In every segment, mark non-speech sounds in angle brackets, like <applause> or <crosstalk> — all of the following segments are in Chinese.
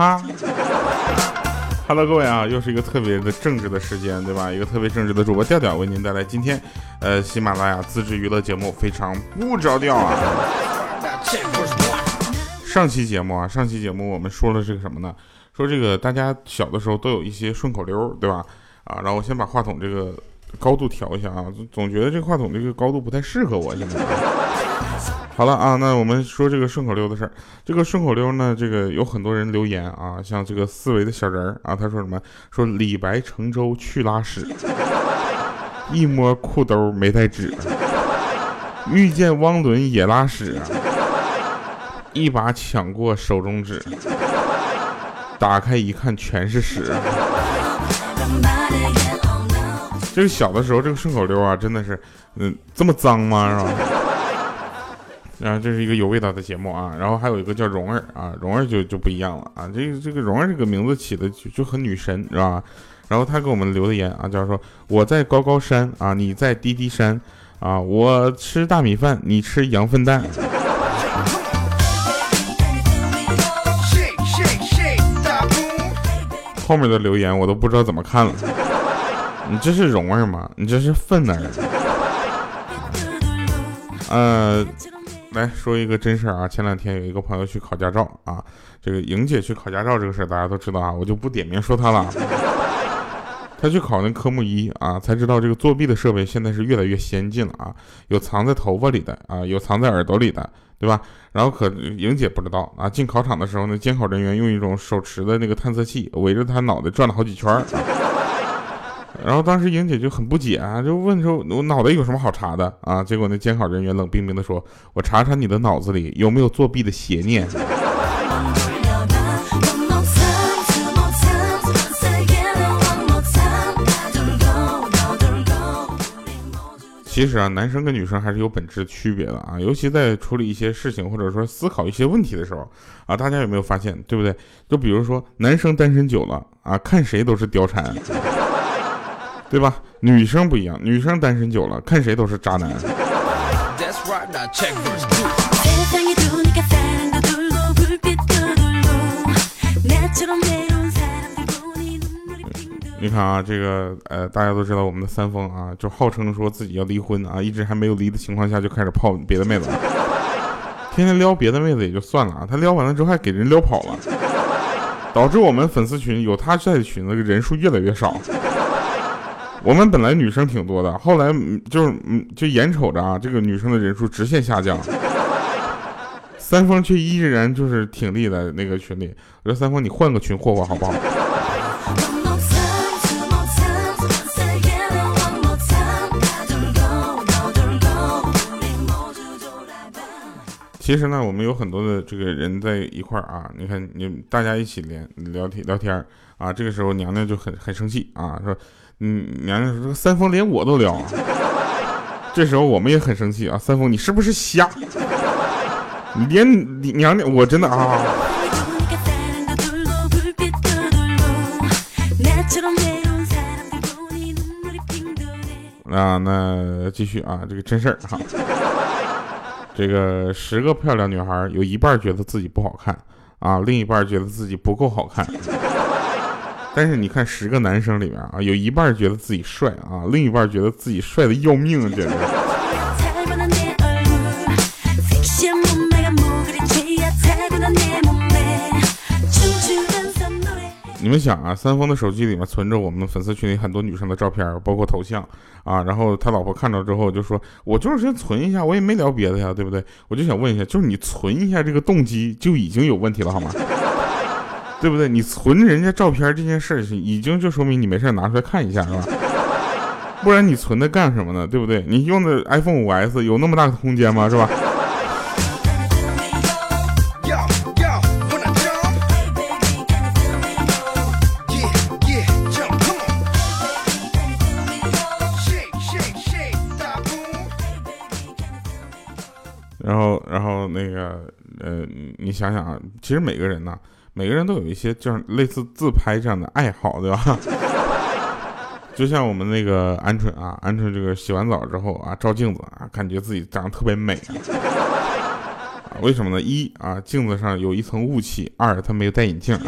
哈。Hello，各位啊，又是一个特别的政治的时间，对吧？一个特别政治的主播调调为您带来今天，呃，喜马拉雅自制娱乐节目非常不着调啊。上期节目啊，上期节目我们说了这个什么呢？说这个大家小的时候都有一些顺口溜，对吧？啊，然后我先把话筒这个高度调一下啊，总觉得这个话筒这个高度不太适合我现在。好了啊，那我们说这个顺口溜的事儿。这个顺口溜呢，这个有很多人留言啊，像这个思维的小人儿啊，他说什么？说李白乘舟去拉屎，一摸裤兜没带纸，遇见汪伦也拉屎，一把抢过手中纸，打开一看全是屎。<laughs> 这个小的时候，这个顺口溜啊，真的是，嗯，这么脏吗？是吧？然后这是一个有味道的节目啊，然后还有一个叫蓉儿啊，蓉儿就就不一样了啊，这个这个蓉儿这个名字起的就就很女神是吧？然后他给我们留的言啊，叫说我在高高山啊，你在低低山啊，我吃大米饭，你吃羊粪蛋。后面的留言我都不知道怎么看了，你这是蓉儿吗？你这是粪儿？呃。来说一个真事儿啊！前两天有一个朋友去考驾照啊，这个莹姐去考驾照这个事儿大家都知道啊，我就不点名说她了。她去考那科目一啊，才知道这个作弊的设备现在是越来越先进了啊，有藏在头发里的啊，有藏在耳朵里的，对吧？然后可莹姐不知道啊，进考场的时候呢，监考人员用一种手持的那个探测器围着她脑袋转了好几圈儿。然后当时莹姐就很不解啊，就问说：“我脑袋有什么好查的啊？”结果那监考人员冷冰冰的说：“我查查你的脑子里有没有作弊的邪念。”其实啊，男生跟女生还是有本质区别的啊，尤其在处理一些事情或者说思考一些问题的时候啊，大家有没有发现，对不对？就比如说男生单身久了啊，看谁都是貂蝉。对吧？女生不一样，女生单身久了，看谁都是渣男。你看啊，这个呃，大家都知道我们的三丰啊，就号称说自己要离婚啊，一直还没有离的情况下就开始泡别的妹子，<laughs> 天天撩别的妹子也就算了啊，他撩完了之后还给人撩跑了，导致我们粉丝群有他在的群的人数越来越少。我们本来女生挺多的，后来就是嗯，就眼瞅着啊，这个女生的人数直线下降，三丰却依然就是挺立在那个群里。我说三丰，你换个群霍霍好不好？其实呢，我们有很多的这个人在一块儿啊，你看你大家一起连聊天聊天啊，这个时候娘娘就很很生气啊，说。嗯，娘娘说这个三丰连我都撩，这时候我们也很生气啊！三丰，你是不是瞎？你连你娘娘，我真的啊！啊，那继续啊，这个真事儿哈。这个十个漂亮女孩，有一半觉得自己不好看啊，另一半觉得自己不够好看。但是你看，十个男生里面啊，有一半觉得自己帅啊，另一半觉得自己帅的要命，简直。你们想啊，三丰的手机里面存着我们粉丝群里很多女生的照片，包括头像啊，然后他老婆看到之后就说：“我就是先存一下，我也没聊别的呀，对不对？”我就想问一下，就是你存一下这个动机就已经有问题了，好吗？对不对？你存人家照片这件事情，已经就说明你没事拿出来看一下，是吧？不然你存它干什么呢？对不对？你用的 iPhone 五 S 有那么大的空间吗？是吧？你想想啊，其实每个人呢。每个人都有一些这样类似自拍这样的爱好，对吧？<laughs> 就像我们那个鹌鹑啊，鹌鹑这个洗完澡之后啊，照镜子啊，感觉自己长得特别美啊。<laughs> 为什么呢？一啊，镜子上有一层雾气；二，他没有戴眼镜。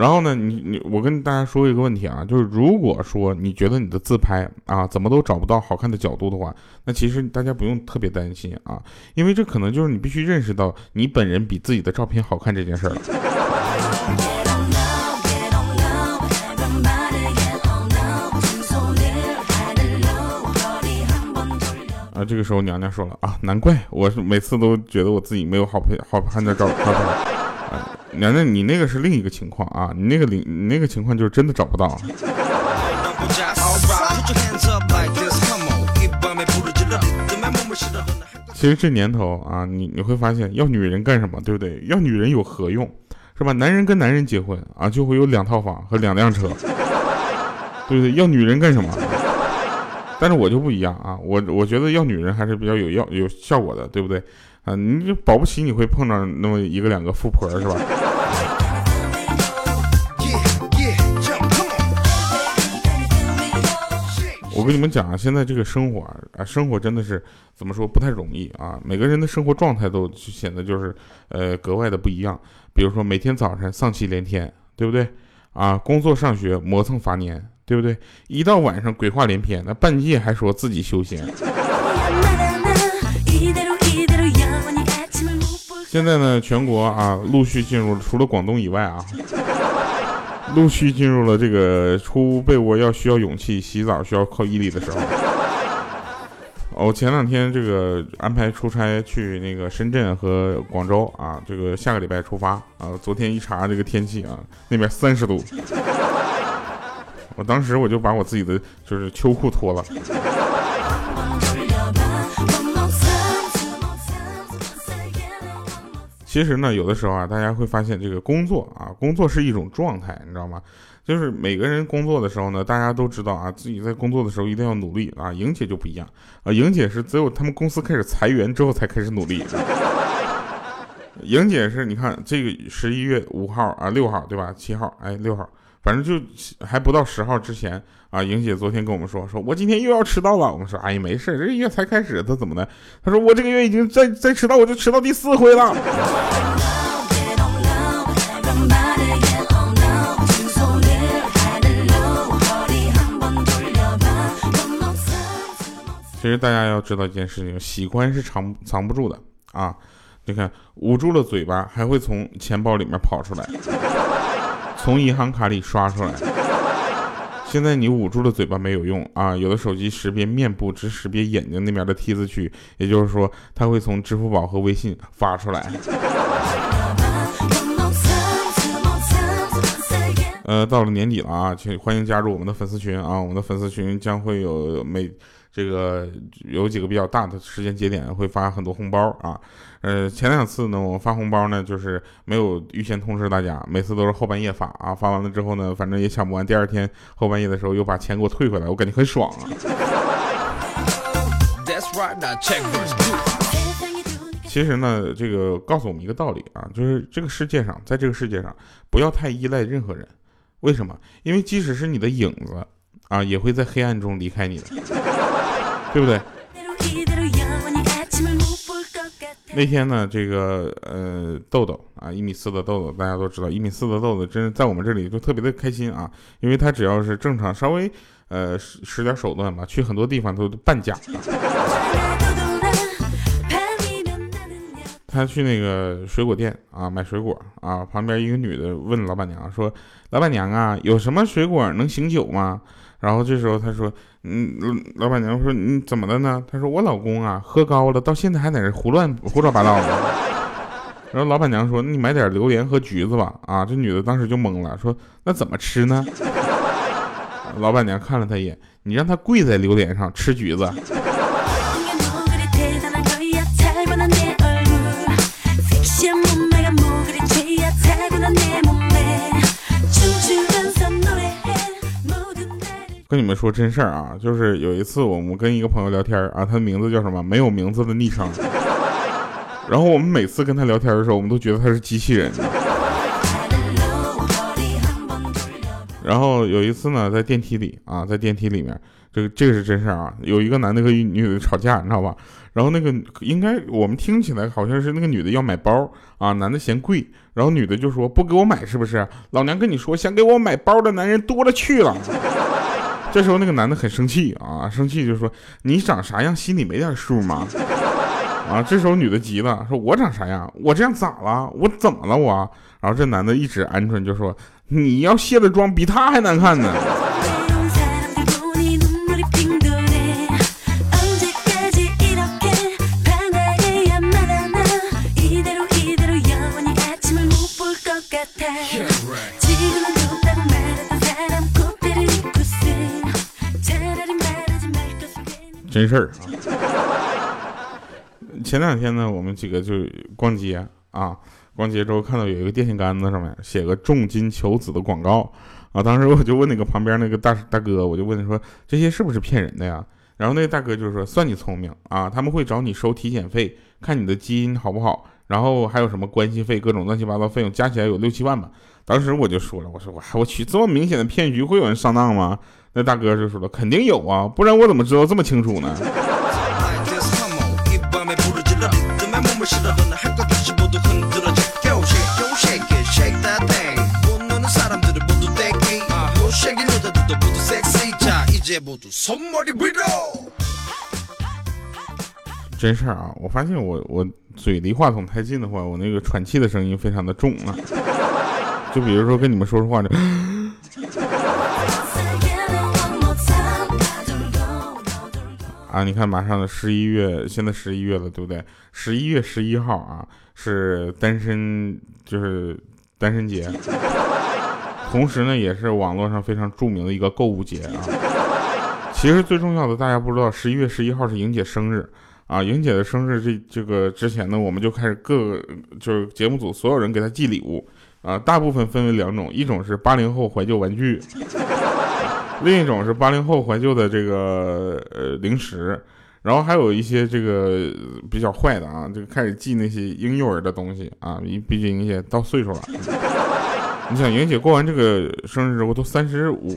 然后呢，你你我跟大家说一个问题啊，就是如果说你觉得你的自拍啊怎么都找不到好看的角度的话，那其实大家不用特别担心啊，因为这可能就是你必须认识到你本人比自己的照片好看这件事儿了。啊，这个时候娘娘说了啊，难怪我是每次都觉得我自己没有好拍好看的照照片。娘娘，你那个是另一个情况啊，你那个领你那个情况就是真的找不到。其实这年头啊，你你会发现要女人干什么，对不对？要女人有何用，是吧？男人跟男人结婚啊，就会有两套房和两辆车，对不对？要女人干什么？但是我就不一样啊，我我觉得要女人还是比较有要有效果的，对不对？啊，你就保不齐你会碰到那么一个两个富婆，是吧？我跟你们讲啊，现在这个生活啊，生活真的是怎么说不太容易啊。每个人的生活状态都显得就是呃格外的不一样。比如说每天早晨丧气连天，对不对？啊，工作上学磨蹭乏年。对不对？一到晚上鬼话连篇，那半夜还说自己修仙。现在呢，全国啊陆续进入，除了广东以外啊，<laughs> 陆续进入了这个出被窝要需要勇气，洗澡需要靠毅力的时候。我前两天这个安排出差去那个深圳和广州啊，这个下个礼拜出发啊。昨天一查这个天气啊，那边三十度。我当时我就把我自己的就是秋裤脱了。其实呢，有的时候啊，大家会发现这个工作啊，工作是一种状态，你知道吗？就是每个人工作的时候呢，大家都知道啊，自己在工作的时候一定要努力啊。莹姐就不一样啊，莹姐是只有他们公司开始裁员之后才开始努力。<laughs> 莹姐是，你看这个十一月五号啊，六号对吧？七号，哎，六号。反正就还不到十号之前啊，莹姐昨天跟我们说，说我今天又要迟到了。我们说，哎呀，没事，这个月才开始，他怎么的？他说我这个月已经再再迟到，我就迟到第四回了。其实大家要知道一件事情，喜欢是藏藏不住的啊！你看，捂住了嘴巴，还会从钱包里面跑出来。从银行卡里刷出来。现在你捂住了嘴巴没有用啊！有的手机识别面部，只识别眼睛那边的 T 字区，也就是说，它会从支付宝和微信发出来。呃，到了年底了啊，请欢迎加入我们的粉丝群啊！我们的粉丝群将会有每。这个有几个比较大的时间节点会发很多红包啊，呃，前两次呢，我发红包呢，就是没有预先通知大家，每次都是后半夜发啊，发完了之后呢，反正也抢不完，第二天后半夜的时候又把钱给我退回来，我感觉很爽啊。<laughs> 其实呢，这个告诉我们一个道理啊，就是这个世界上，在这个世界上，不要太依赖任何人，为什么？因为即使是你的影子啊，也会在黑暗中离开你的。对不对？那天呢，这个呃豆豆啊，一米四的豆豆，大家都知道，一米四的豆豆，真是在我们这里就特别的开心啊，因为他只要是正常，稍微呃使使点手段吧，去很多地方都半价。他去那个水果店啊买水果啊，旁边一个女的问老板娘说：“老板娘啊，有什么水果能醒酒吗？”然后这时候他说：“嗯，老板娘说你怎么的呢？”他说：“我老公啊，喝高了，到现在还在那胡乱胡说八道呢。”然后老板娘说：“你买点榴莲和橘子吧。”啊，这女的当时就懵了，说：“那怎么吃呢？”老板娘看了他一眼：“你让他跪在榴莲上吃橘子。”跟你们说真事儿啊，就是有一次我们跟一个朋友聊天啊，他的名字叫什么？没有名字的昵称。然后我们每次跟他聊天的时候，我们都觉得他是机器人。然后有一次呢，在电梯里啊，在电梯里面，这个这个是真事儿啊。有一个男的和一女的吵架，你知道吧？然后那个应该我们听起来好像是那个女的要买包啊，男的嫌贵，然后女的就说不给我买是不是？老娘跟你说，想给我买包的男人多了去了。这时候那个男的很生气啊，生气就说你长啥样，心里没点数吗？啊，这时候女的急了，说我长啥样？我这样咋了？我怎么了我？然后这男的一直鹌鹑就说你要卸了妆，比他还难看呢。真事儿啊！前两天呢，我们几个就逛街啊，逛街之后看到有一个电线杆子上面写个重金求子的广告啊，当时我就问那个旁边那个大大哥，我就问他说这些是不是骗人的呀？然后那个大哥就说算你聪明啊，他们会找你收体检费，看你的基因好不好，然后还有什么关系费，各种乱七八糟费用加起来有六七万吧。当时我就说了，我说我我去这么明显的骗局，会有人上当吗？那大哥就说了，肯定有啊，不然我怎么知道这么清楚呢？真事儿啊！我发现我我嘴离话筒太近的话，我那个喘气的声音非常的重啊。就比如说跟你们说说话的。啊，你看，马上的十一月，现在十一月了，对不对？十一月十一号啊，是单身，就是单身节，同时呢，也是网络上非常著名的一个购物节啊。其实最重要的，大家不知道，十一月十一号是莹姐生日啊。莹姐的生日这这个之前呢，我们就开始各个就是节目组所有人给她寄礼物啊，大部分分为两种，一种是八零后怀旧玩具。另一种是八零后怀旧的这个呃零食，然后还有一些这个比较坏的啊，就开始寄那些婴幼儿的东西啊，毕竟莹姐到岁数了。你想莹姐过完这个生日之后都三十五，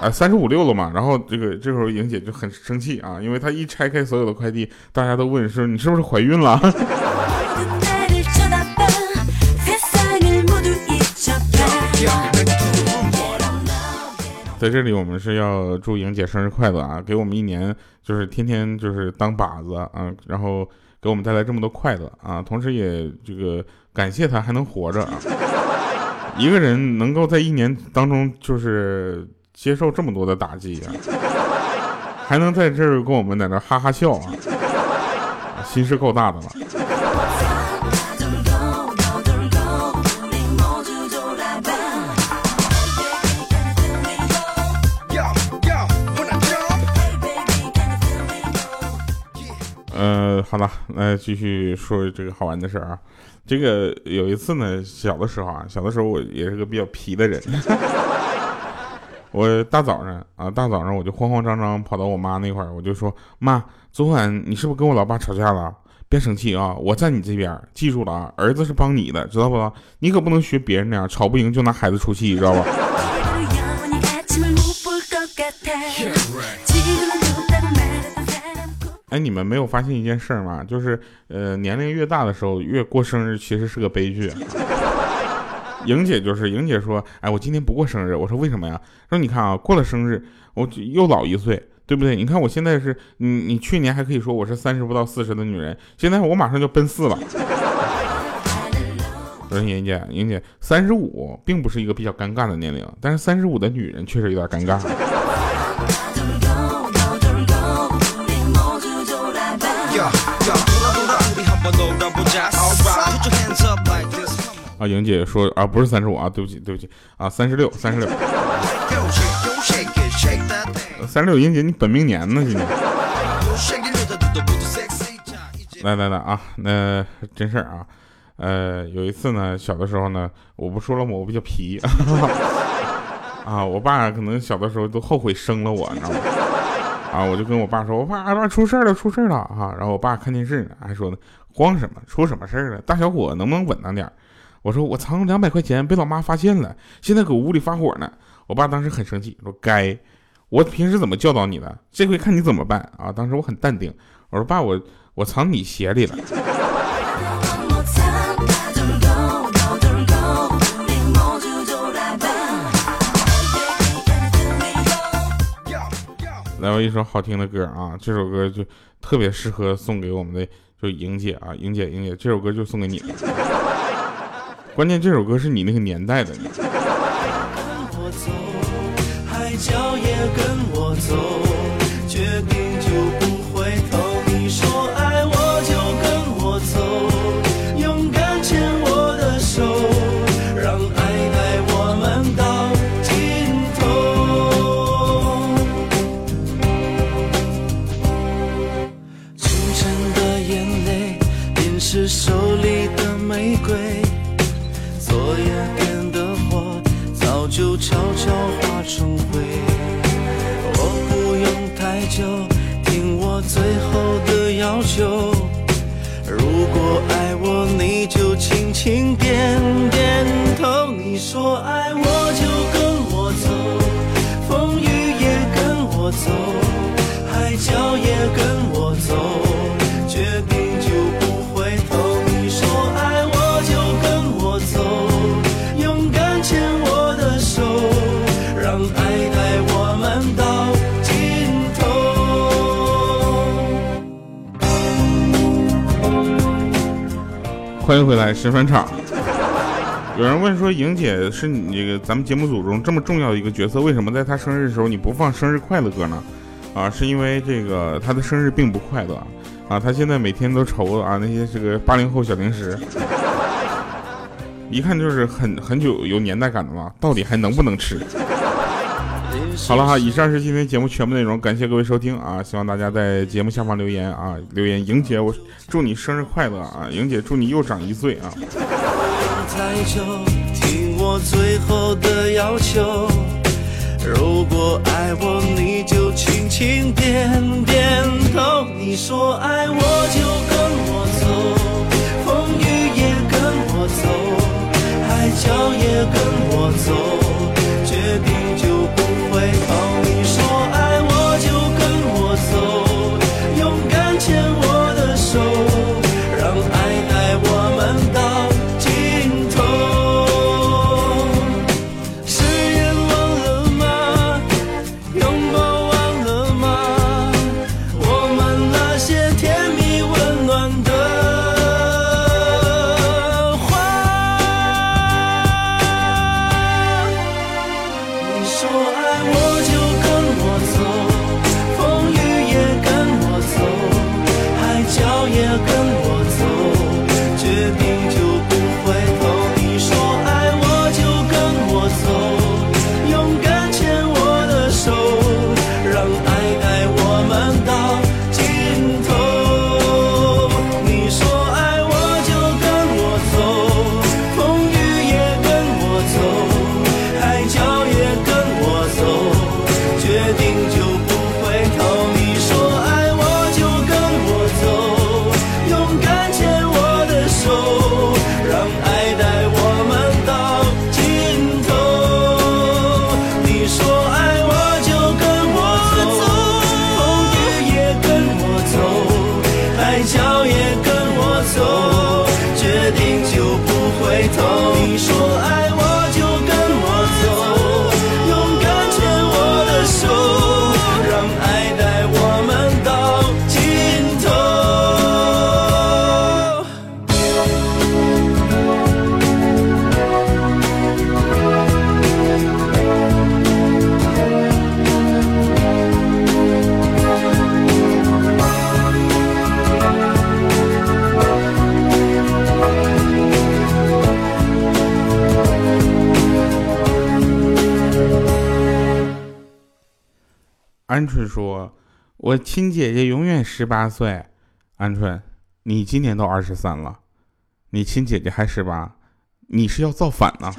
啊三十五六了嘛，然后这个这时候莹姐就很生气啊，因为她一拆开所有的快递，大家都问说你是不是怀孕了？在这里，我们是要祝莹姐生日快乐啊！给我们一年就是天天就是当靶子啊，然后给我们带来这么多快乐啊！同时也这个感谢她还能活着啊！一个人能够在一年当中就是接受这么多的打击啊，还能在这儿跟我们在那哈哈笑啊，心是够大的了。呃，好了，来继续说这个好玩的事儿啊。这个有一次呢，小的时候啊，小的时候我也是个比较皮的人。我大早上啊，大早上我就慌慌张张跑到我妈那块儿，我就说：“妈，昨晚你是不是跟我老爸吵架了？别生气啊，我在你这边，记住了啊，儿子是帮你的，知道不？你可不能学别人那样，吵不赢就拿孩子出气，知道吧？”哎，你们没有发现一件事儿吗？就是，呃，年龄越大的时候，越过生日其实是个悲剧。莹姐就是，莹姐说，哎，我今天不过生日。我说为什么呀？说你看啊，过了生日，我又老一岁，对不对？你看我现在是，你你去年还可以说我是三十不到四十的女人，现在我马上就奔四了。<laughs> 我说莹姐，莹姐，三十五并不是一个比较尴尬的年龄，但是三十五的女人确实有点尴尬。啊，莹姐说啊，不是三十五啊，对不起，对不起啊，三十六，三十六，三十六，莹姐，你本命年呢？今年？来来来啊，那真事儿啊，呃，有一次呢，小的时候呢，我不说了吗？我比较皮 <laughs> 啊，我爸可能小的时候都后悔生了我，你知道吗？啊，我就跟我爸说，我爸，爸出事了，出事了啊！然后我爸看电视呢，还说呢，慌什么？出什么事了？大小伙能不能稳当点？我说我藏两百块钱被老妈发现了，现在搁屋里发火呢。我爸当时很生气，说该，我平时怎么教导你的？这回看你怎么办啊！”当时我很淡定，我说：“爸，我我藏你鞋里了。” <laughs> 来，我一首好听的歌啊！这首歌就特别适合送给我们的，就莹姐啊，莹姐，莹姐，这首歌就送给你。关键这首歌是你那个年代的。就听我最后的要求。如果爱我你就轻轻点点头。你说爱我就跟我走风雨也跟我走海角也跟我走。欢迎回来，神返场。有人问说，莹姐是你这个咱们节目组中这么重要的一个角色，为什么在她生日的时候你不放生日快乐歌呢？啊，是因为这个她的生日并不快乐啊，她现在每天都愁啊那些这个八零后小零食，一看就是很很久有年代感的嘛，到底还能不能吃？好了哈，以上是今天节目全部内容，感谢各位收听啊！希望大家在节目下方留言啊，留言莹姐，我祝你生日快乐啊！莹姐，祝你又长一岁啊！听我最后的要求，如果爱我，你就轻轻点点头。你说爱我鹌鹑说：“我亲姐姐永远十八岁。”鹌鹑，你今年都二十三了，你亲姐姐还十八，你是要造反呢？